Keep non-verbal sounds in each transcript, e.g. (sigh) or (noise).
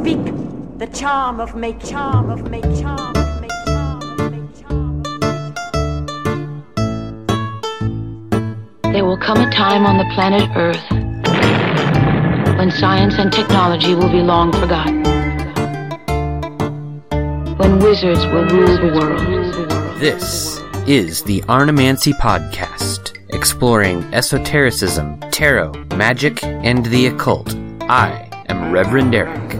speak the charm of make charm of make charm of make charm of make charm. There will come a time on the planet Earth when science and technology will be long forgotten. When wizards will rule the world. This is the Arnemancy Podcast, exploring esotericism, tarot, magic, and the occult. I am Reverend Eric.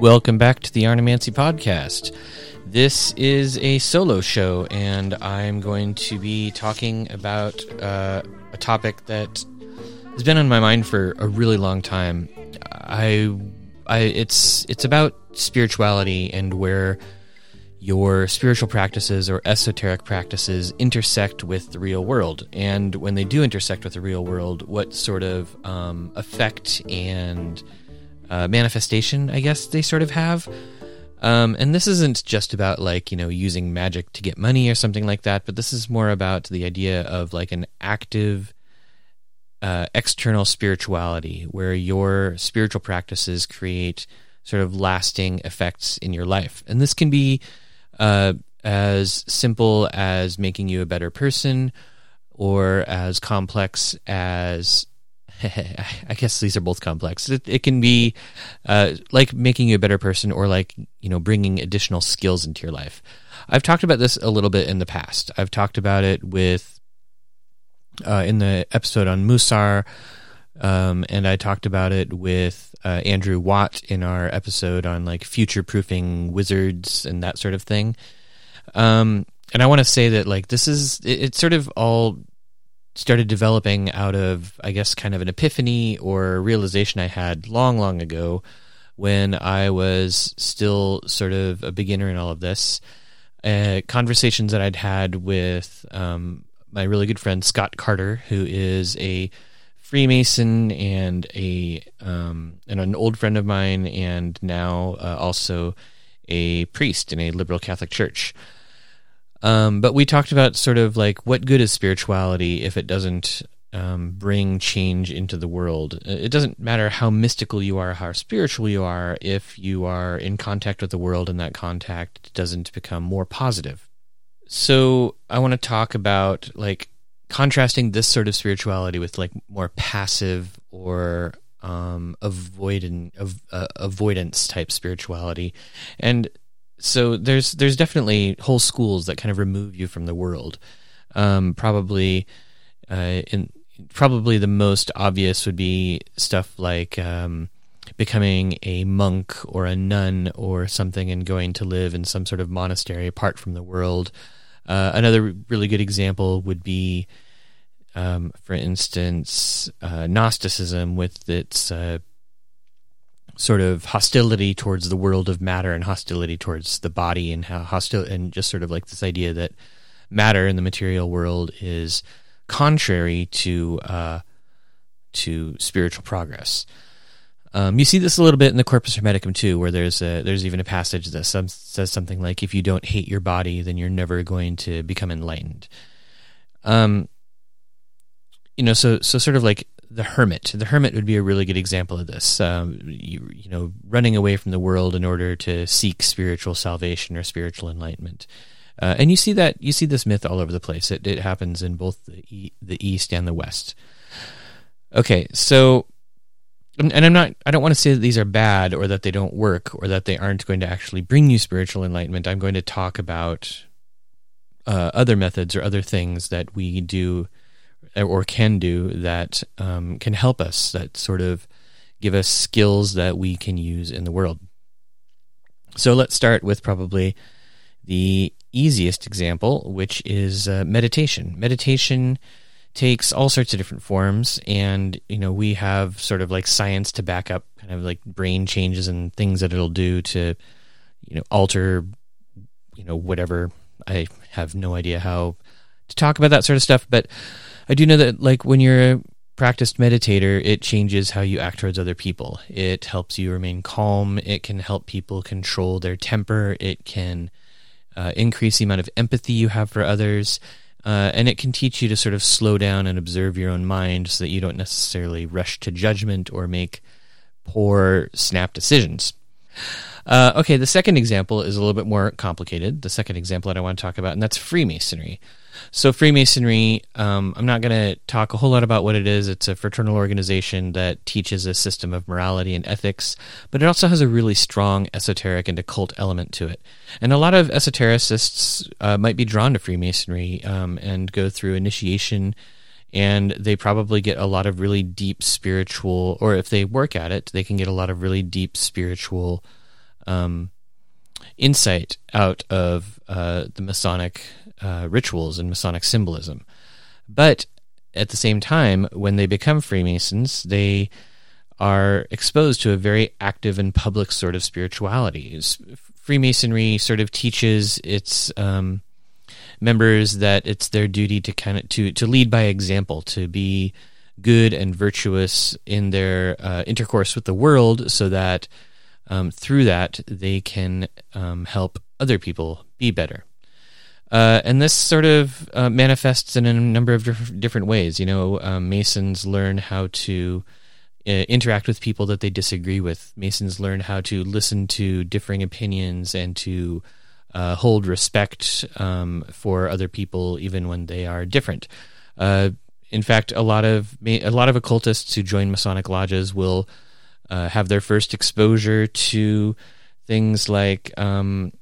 Welcome back to the Arnemancy Podcast. This is a solo show, and I'm going to be talking about uh, a topic that has been on my mind for a really long time. I, I, it's it's about spirituality and where your spiritual practices or esoteric practices intersect with the real world, and when they do intersect with the real world, what sort of um, effect and uh, manifestation, I guess they sort of have. Um, and this isn't just about like, you know, using magic to get money or something like that, but this is more about the idea of like an active uh, external spirituality where your spiritual practices create sort of lasting effects in your life. And this can be uh, as simple as making you a better person or as complex as (laughs) I guess these are both complex. It, it can be uh, like making you a better person, or like you know bringing additional skills into your life. I've talked about this a little bit in the past. I've talked about it with uh, in the episode on Mussar, um, and I talked about it with uh, Andrew Watt in our episode on like future proofing wizards and that sort of thing. Um, and I want to say that like this is it, it's sort of all started developing out of, I guess, kind of an epiphany or realization I had long, long ago when I was still sort of a beginner in all of this. Uh, conversations that I'd had with um, my really good friend Scott Carter, who is a Freemason and a um, and an old friend of mine, and now uh, also a priest in a liberal Catholic church. Um, but we talked about sort of like what good is spirituality if it doesn't um, bring change into the world? It doesn't matter how mystical you are, how spiritual you are, if you are in contact with the world and that contact doesn't become more positive. So I want to talk about like contrasting this sort of spirituality with like more passive or um, avoidant, of, uh, avoidance type spirituality, and so there's there's definitely whole schools that kind of remove you from the world. Um, probably, uh, in probably the most obvious would be stuff like um, becoming a monk or a nun or something and going to live in some sort of monastery apart from the world. Uh, another really good example would be, um, for instance, uh, Gnosticism with its uh, sort of hostility towards the world of matter and hostility towards the body and how hostile and just sort of like this idea that matter in the material world is contrary to uh, to spiritual progress. Um, you see this a little bit in the Corpus Hermeticum too, where there's a, there's even a passage that some, says something like, "If you don't hate your body, then you're never going to become enlightened." Um, you know, so so sort of like the hermit. The hermit would be a really good example of this. Um, you, you know, running away from the world in order to seek spiritual salvation or spiritual enlightenment. Uh, and you see that you see this myth all over the place. It, it happens in both the e- the east and the west. Okay, so and I'm not I don't want to say that these are bad or that they don't work or that they aren't going to actually bring you spiritual enlightenment. I'm going to talk about uh, other methods or other things that we do or can do that um, can help us, that sort of give us skills that we can use in the world. So let's start with probably the easiest example, which is uh, meditation. Meditation takes all sorts of different forms, and you know we have sort of like science to back up kind of like brain changes and things that it'll do to you know alter you know whatever. I have no idea how to talk about that sort of stuff, but I do know that like when you're a practiced meditator, it changes how you act towards other people. It helps you remain calm. It can help people control their temper. It can uh, increase the amount of empathy you have for others. Uh, and it can teach you to sort of slow down and observe your own mind so that you don't necessarily rush to judgment or make poor snap decisions. Uh, okay, the second example is a little bit more complicated. The second example that I want to talk about, and that's Freemasonry. So, Freemasonry, um, I'm not going to talk a whole lot about what it is. It's a fraternal organization that teaches a system of morality and ethics, but it also has a really strong esoteric and occult element to it. And a lot of esotericists uh, might be drawn to Freemasonry um, and go through initiation, and they probably get a lot of really deep spiritual, or if they work at it, they can get a lot of really deep spiritual um, insight out of uh, the Masonic uh, rituals and Masonic symbolism. But at the same time, when they become Freemasons, they are exposed to a very active and public sort of spirituality. Freemasonry sort of teaches its um, members that it's their duty to kind of to to lead by example, to be good and virtuous in their uh, intercourse with the world, so that um, through that they can um, help other people be better. Uh, and this sort of uh, manifests in a number of diff- different ways. You know, um, Masons learn how to uh, interact with people that they disagree with. Masons learn how to listen to differing opinions and to uh, hold respect um, for other people, even when they are different. Uh, in fact, a lot of a lot of occultists who join Masonic lodges will uh, have their first exposure to things like um,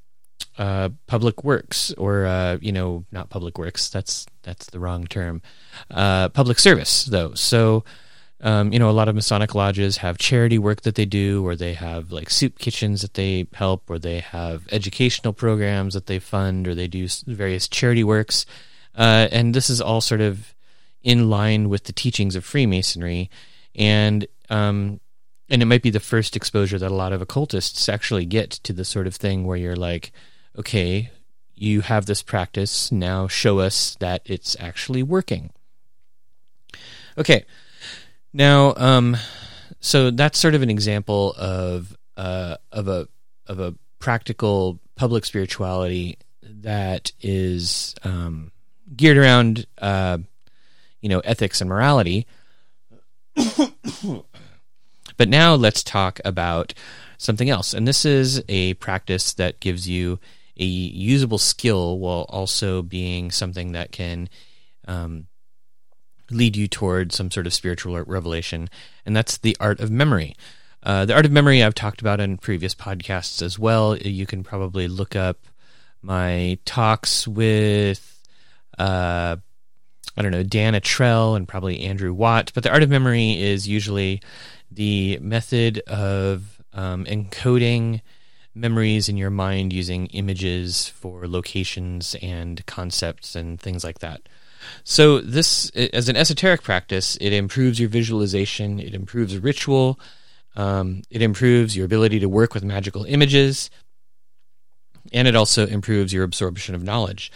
uh, public works or uh, you know not public works that's that's the wrong term uh, public service though. So um, you know a lot of masonic lodges have charity work that they do or they have like soup kitchens that they help or they have educational programs that they fund or they do various charity works. Uh, and this is all sort of in line with the teachings of freemasonry. And um, and it might be the first exposure that a lot of occultists actually get to the sort of thing where you're like okay, you have this practice. Now show us that it's actually working. Okay. Now, um, so that's sort of an example of uh, of a of a practical public spirituality that is um, geared around uh, you know ethics and morality. (coughs) (coughs) but now let's talk about something else, and this is a practice that gives you a usable skill while also being something that can um, lead you toward some sort of spiritual revelation, and that's the art of memory. Uh, the art of memory I've talked about in previous podcasts as well. You can probably look up my talks with, uh, I don't know, Dan Attrell and probably Andrew Watt. But the art of memory is usually the method of um, encoding memories in your mind using images for locations and concepts and things like that. So, this, as an esoteric practice, it improves your visualization, it improves ritual, um, it improves your ability to work with magical images, and it also improves your absorption of knowledge.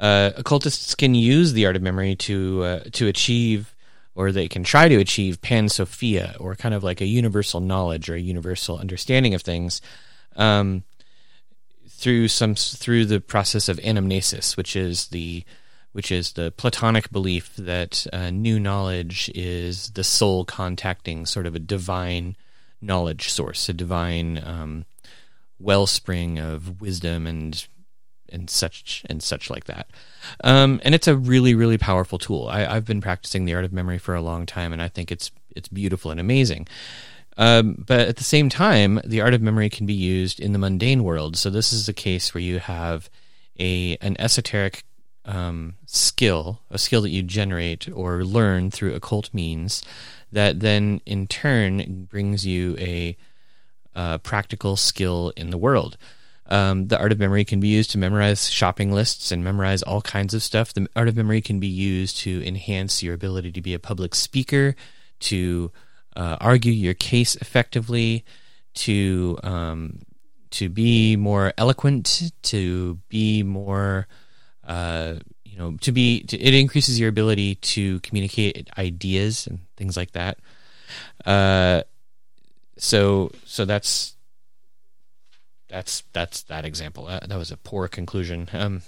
Uh, occultists can use the art of memory to uh, to achieve, or they can try to achieve pansophia, or kind of like a universal knowledge or a universal understanding of things um, through some through the process of anamnesis, which is the which is the Platonic belief that uh, new knowledge is the soul contacting sort of a divine knowledge source, a divine um, wellspring of wisdom and and such and such like that. Um, and it's a really really powerful tool. I, I've been practicing the art of memory for a long time, and I think it's it's beautiful and amazing. Um, but at the same time, the art of memory can be used in the mundane world. So this is a case where you have a an esoteric um, skill, a skill that you generate or learn through occult means, that then in turn brings you a, a practical skill in the world. Um, the art of memory can be used to memorize shopping lists and memorize all kinds of stuff. The art of memory can be used to enhance your ability to be a public speaker, to uh, argue your case effectively, to um, to be more eloquent, to be more, uh, you know, to be. To, it increases your ability to communicate ideas and things like that. Uh, so so that's that's that's that example. Uh, that was a poor conclusion. Um,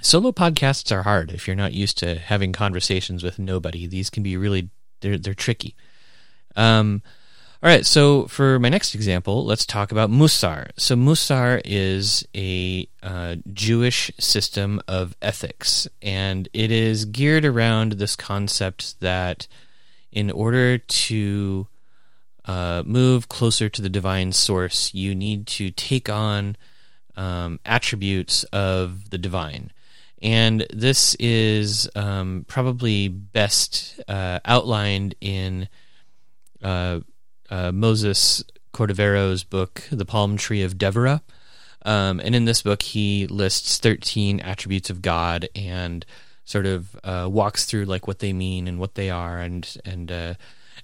solo podcasts are hard if you're not used to having conversations with nobody. These can be really they're they're tricky. Um, all right, so for my next example, let's talk about Mussar. So Mussar is a uh, Jewish system of ethics, and it is geared around this concept that in order to uh, move closer to the divine source, you need to take on um, attributes of the divine. And this is um, probably best uh, outlined in uh, uh, Moses Cordovero's book, The Palm Tree of Devorah. Um, and in this book, he lists 13 attributes of God and sort of uh, walks through like what they mean and what they are. And, and, uh,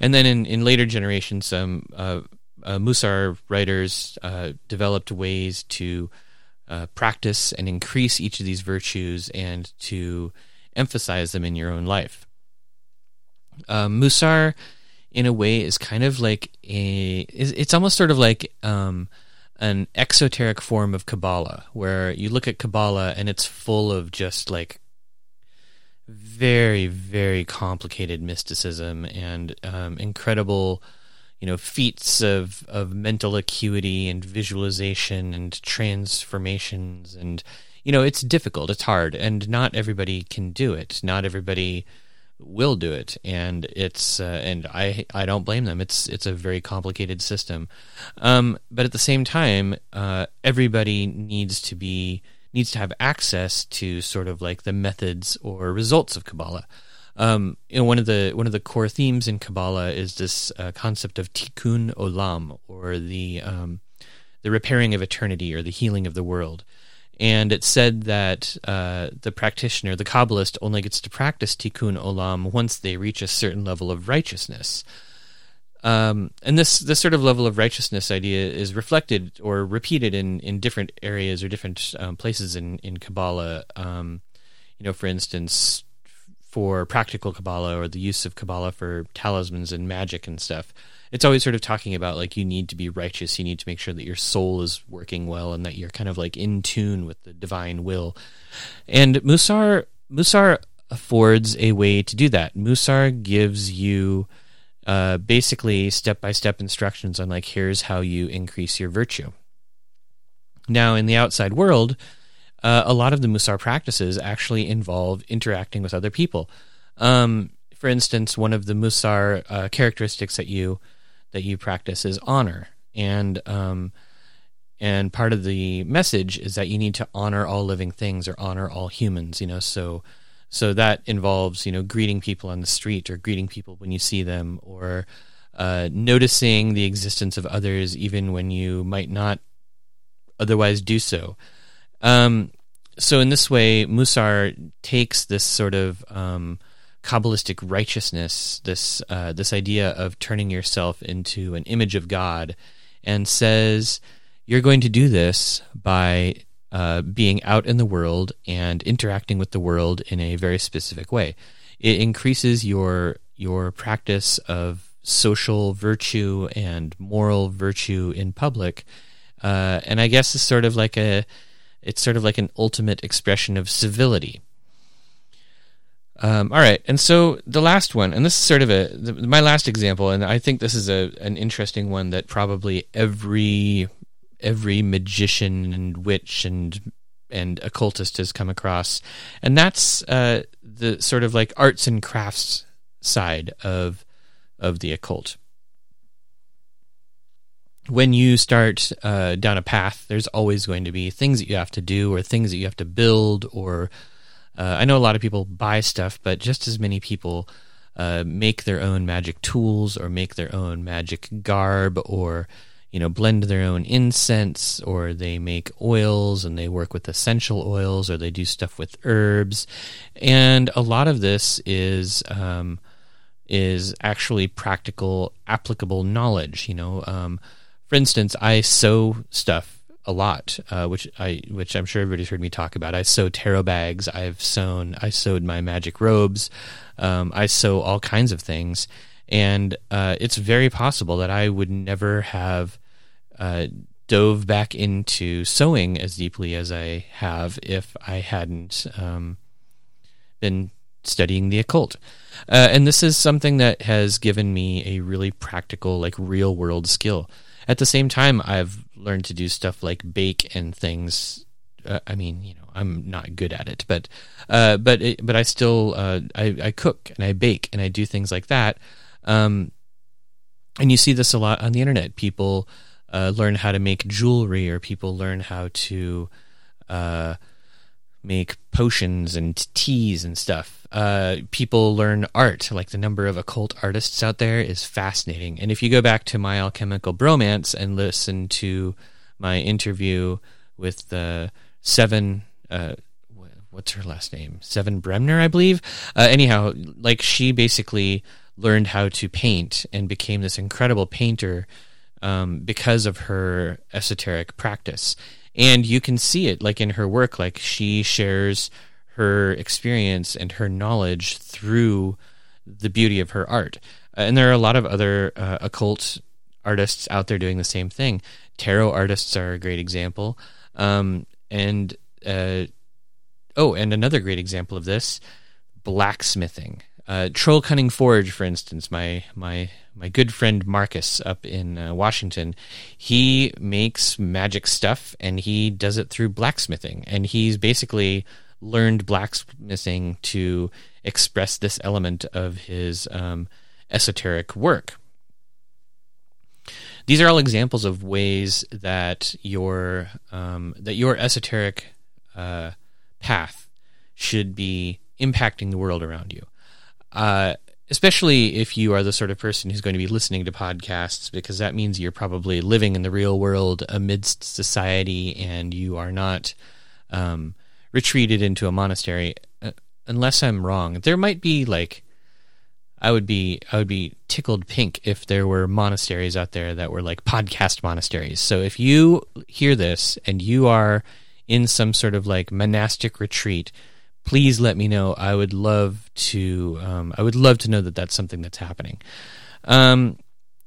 and then in, in later generations, some uh, uh, Mussar writers developed ways to practice and increase each of these virtues and to emphasize them in your own life. Mussar in a way is kind of like a it's almost sort of like um, an exoteric form of Kabbalah, where you look at Kabbalah and it's full of just like very very complicated mysticism and um, incredible you know feats of of mental acuity and visualization and transformations. And you know it's difficult it's hard and not everybody can do it. Not everybody will do it, and it's uh, and I I don't blame them. It's it's a very complicated system, um, but at the same time, uh, everybody needs to be needs to have access to sort of like the methods or results of Kabbalah. Um, you know, one of the one of the core themes in Kabbalah is this uh, concept of tikkun olam, or the um, the repairing of eternity, or the healing of the world and it's said that uh, the practitioner, the Kabbalist, only gets to practice tikkun olam once they reach a certain level of righteousness. Um, and this this sort of level of righteousness idea is reflected or repeated in, in different areas or different um, places in in Kabbalah. Um, you know, for instance, for practical Kabbalah or the use of Kabbalah for talismans and magic and stuff it's always sort of talking about like you need to be righteous. You need to make sure that your soul is working well and that you're kind of like in tune with the divine will. And mussar mussar affords a way to do that. Mussar gives you uh, basically step-by-step instructions on like here's how you increase your virtue. Now in the outside world uh, a lot of the mussar practices actually involve interacting with other people. Um, for instance, one of the Mussar uh, characteristics that you that you practice is honor, and um, and part of the message is that you need to honor all living things or honor all humans. You know, so so that involves you know greeting people on the street or greeting people when you see them or uh, noticing the existence of others even when you might not otherwise do so. Um, so in this way, Mussar takes this sort of um, Kabbalistic righteousness, this uh, this idea of turning yourself into an image of God, and says you're going to do this by uh, being out in the world and interacting with the world in a very specific way. It increases your your practice of social virtue and moral virtue in public, uh, and I guess it's sort of like a it's sort of like an ultimate expression of civility um, all right, and so the last one, and this is sort of a the, my last example, and I think this is a an interesting one that probably every every magician and witch and and occultist has come across, and that's uh, the sort of like arts and crafts side of of the occult. When you start uh, down a path, there's always going to be things that you have to do, or things that you have to build, or uh, I know a lot of people buy stuff, but just as many people uh, make their own magic tools or make their own magic garb or you know blend their own incense or they make oils and they work with essential oils or they do stuff with herbs and a lot of this is um, is actually practical applicable knowledge you know um, for instance i sew stuff a lot, uh, which I which I'm sure everybody's heard me talk about. I sew tarot bags. I've sewn. I sewed my magic robes. Um, I sew all kinds of things, and uh, it's very possible that I would never have uh, dove back into sewing as deeply as I have if I hadn't um, been studying the occult. Uh, and this is something that has given me a really practical, like real world skill. At the same time, I've learned to do stuff like bake and things. Uh, I mean, you know, I'm not good at it, but uh, but it, but I still uh, I, I cook and I bake and I do things like that. Um, and you see this a lot on the internet. People uh, learn how to make jewelry, or people learn how to uh, make potions and teas and stuff. Uh, people learn art. Like the number of occult artists out there is fascinating. And if you go back to my alchemical bromance and listen to my interview with the seven, uh, what's her last name? Seven Bremner, I believe. Uh, anyhow, like she basically learned how to paint and became this incredible painter um, because of her esoteric practice. And you can see it like in her work like she shares her experience and her knowledge through the beauty of her art. Uh, and there are a lot of other uh, occult artists out there doing the same thing. Tarot artists are a great example. Um, and uh, oh and another great example of this blacksmithing. Uh, Troll Cunning Forge, for instance, my my my good friend Marcus up in uh, Washington, he makes magic stuff and he does it through blacksmithing, and he's basically learned blacksmithing to express this element of his um, esoteric work. These are all examples of ways that your um, that your esoteric uh, path should be impacting the world around you. Uh, especially if you are the sort of person who's going to be listening to podcasts, because that means you're probably living in the real world amidst society and you are not um, retreated into a monastery. Uh, unless I'm wrong, there might be like. I would be I would be tickled pink if there were monasteries out there that were like podcast monasteries. So if you hear this and you are in some sort of like monastic retreat please let me know. I would love to. Um, I would love to know that that's something that's happening. Um,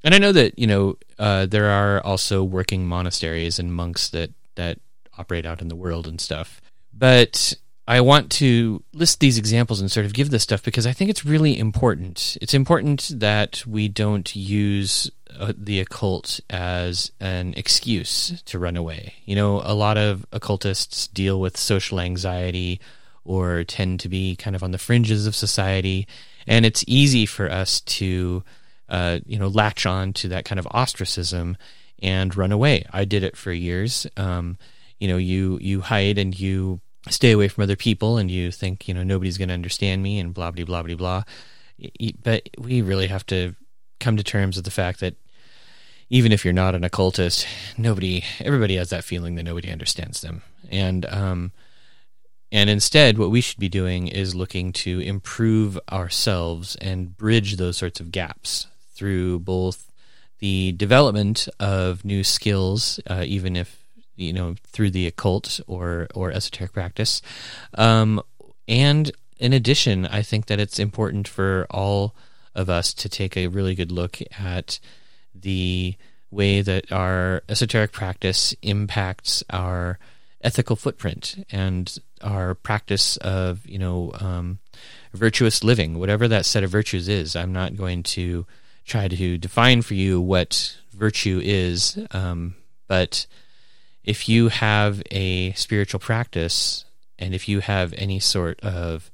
and I know that you know uh, there are also working monasteries and monks that that operate out in the world and stuff. But I want to list these examples and sort of give this stuff because I think it's really important. It's important that we don't use uh, the occult as an excuse to run away. You know, a lot of occultists deal with social anxiety or tend to be kind of on the fringes of society. And it's easy for us to, uh, you know, latch on to that kind of ostracism and run away. I did it for years. Um, you know, you you hide and you stay away from other people, and you think, you know, nobody's going to understand me, and blah blah blah blah blah. But we really have to come to terms with the fact that even if you're not an occultist, nobody, everybody has that feeling that nobody understands them, and um, and instead, what we should be doing is looking to improve ourselves and bridge those sorts of gaps through both the development of new skills, uh, even if you know through the occult or or esoteric practice, um, and in addition, I think that it's important for all of us to take a really good look at the way that our esoteric practice impacts our ethical footprint and our practice of you know um, virtuous living, whatever that set of virtues is. I'm not going to try to define for you what virtue is, um, but if you have a spiritual practice and if you have any sort of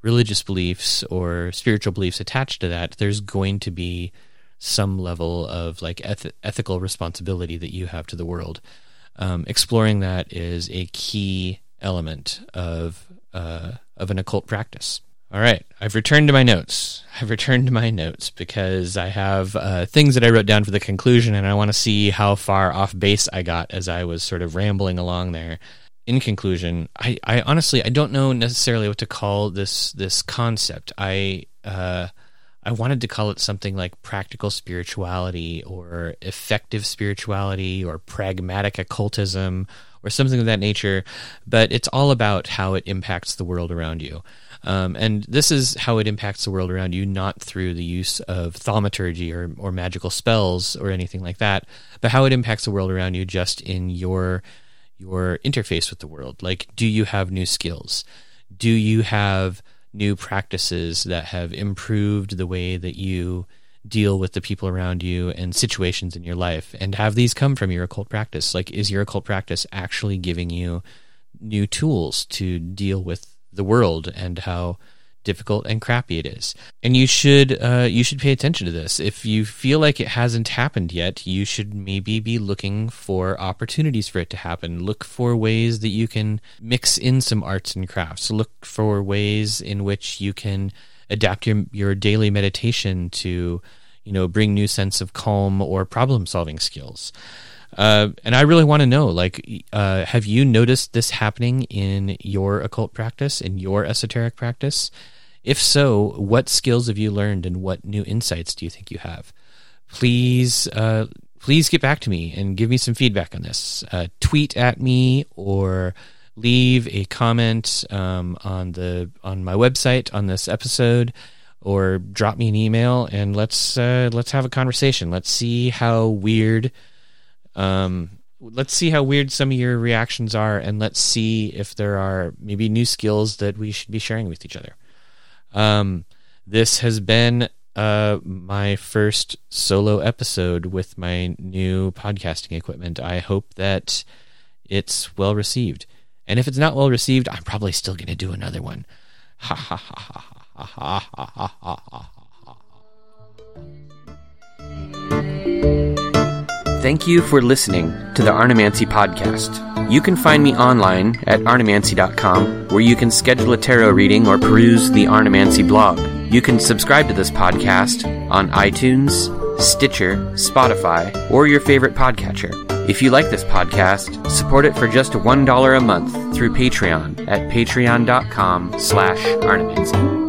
religious beliefs or spiritual beliefs attached to that, there's going to be some level of like eth- ethical responsibility that you have to the world um, exploring that is a key element of uh, of an occult practice. All right, I've returned to my notes. I've returned to my notes because I have uh, things that I wrote down for the conclusion, and I want to see how far off base I got as I was sort of rambling along there. In conclusion, I, I honestly I don't know necessarily what to call this this concept. I uh, I wanted to call it something like practical spirituality or effective spirituality or pragmatic occultism or something of that nature, but it's all about how it impacts the world around you. Um, and this is how it impacts the world around you, not through the use of thaumaturgy or, or magical spells or anything like that, but how it impacts the world around you just in your your interface with the world. Like, do you have new skills? Do you have new practices that have improved the way that you deal with the people around you and situations in your life? And have these come from your occult practice? Like, is your occult practice actually giving you new tools to deal with the world and how difficult and crappy it is. And you should uh, you should pay attention to this. If you feel like it hasn't happened yet, you should maybe be looking for opportunities for it to happen. Look for ways that you can mix in some arts and crafts. Look for ways in which you can adapt your your daily meditation to you know bring new sense of calm or problem solving skills. Uh, and I really want to know, like, uh, have you noticed this happening in your occult practice, in your esoteric practice? If so, what skills have you learned, and what new insights do you think you have? Please, uh, please get back to me and give me some feedback on this. Uh, tweet at me or leave a comment um, on the on my website on this episode or drop me an email and let's uh, let's have a conversation. Let's see how weird um, let's see how weird some of your reactions are, and let's see if there are maybe new skills that we should be sharing with each other. Um, this has been uh, my first solo episode with my new podcasting equipment. I hope that it's well received. And if it's not well received, I'm probably still going to do another one. Ha ha ha ha ha ha ha ha ha ha. Thank you for listening to the Arnemancy podcast. You can find me online at arnemancy.com, where you can schedule a tarot reading or peruse the Arnemancy blog. You can subscribe to this podcast on iTunes, Stitcher, Spotify, or your favorite podcatcher. If you like this podcast, support it for just $1 a month through Patreon at patreon.com slash arnemancy.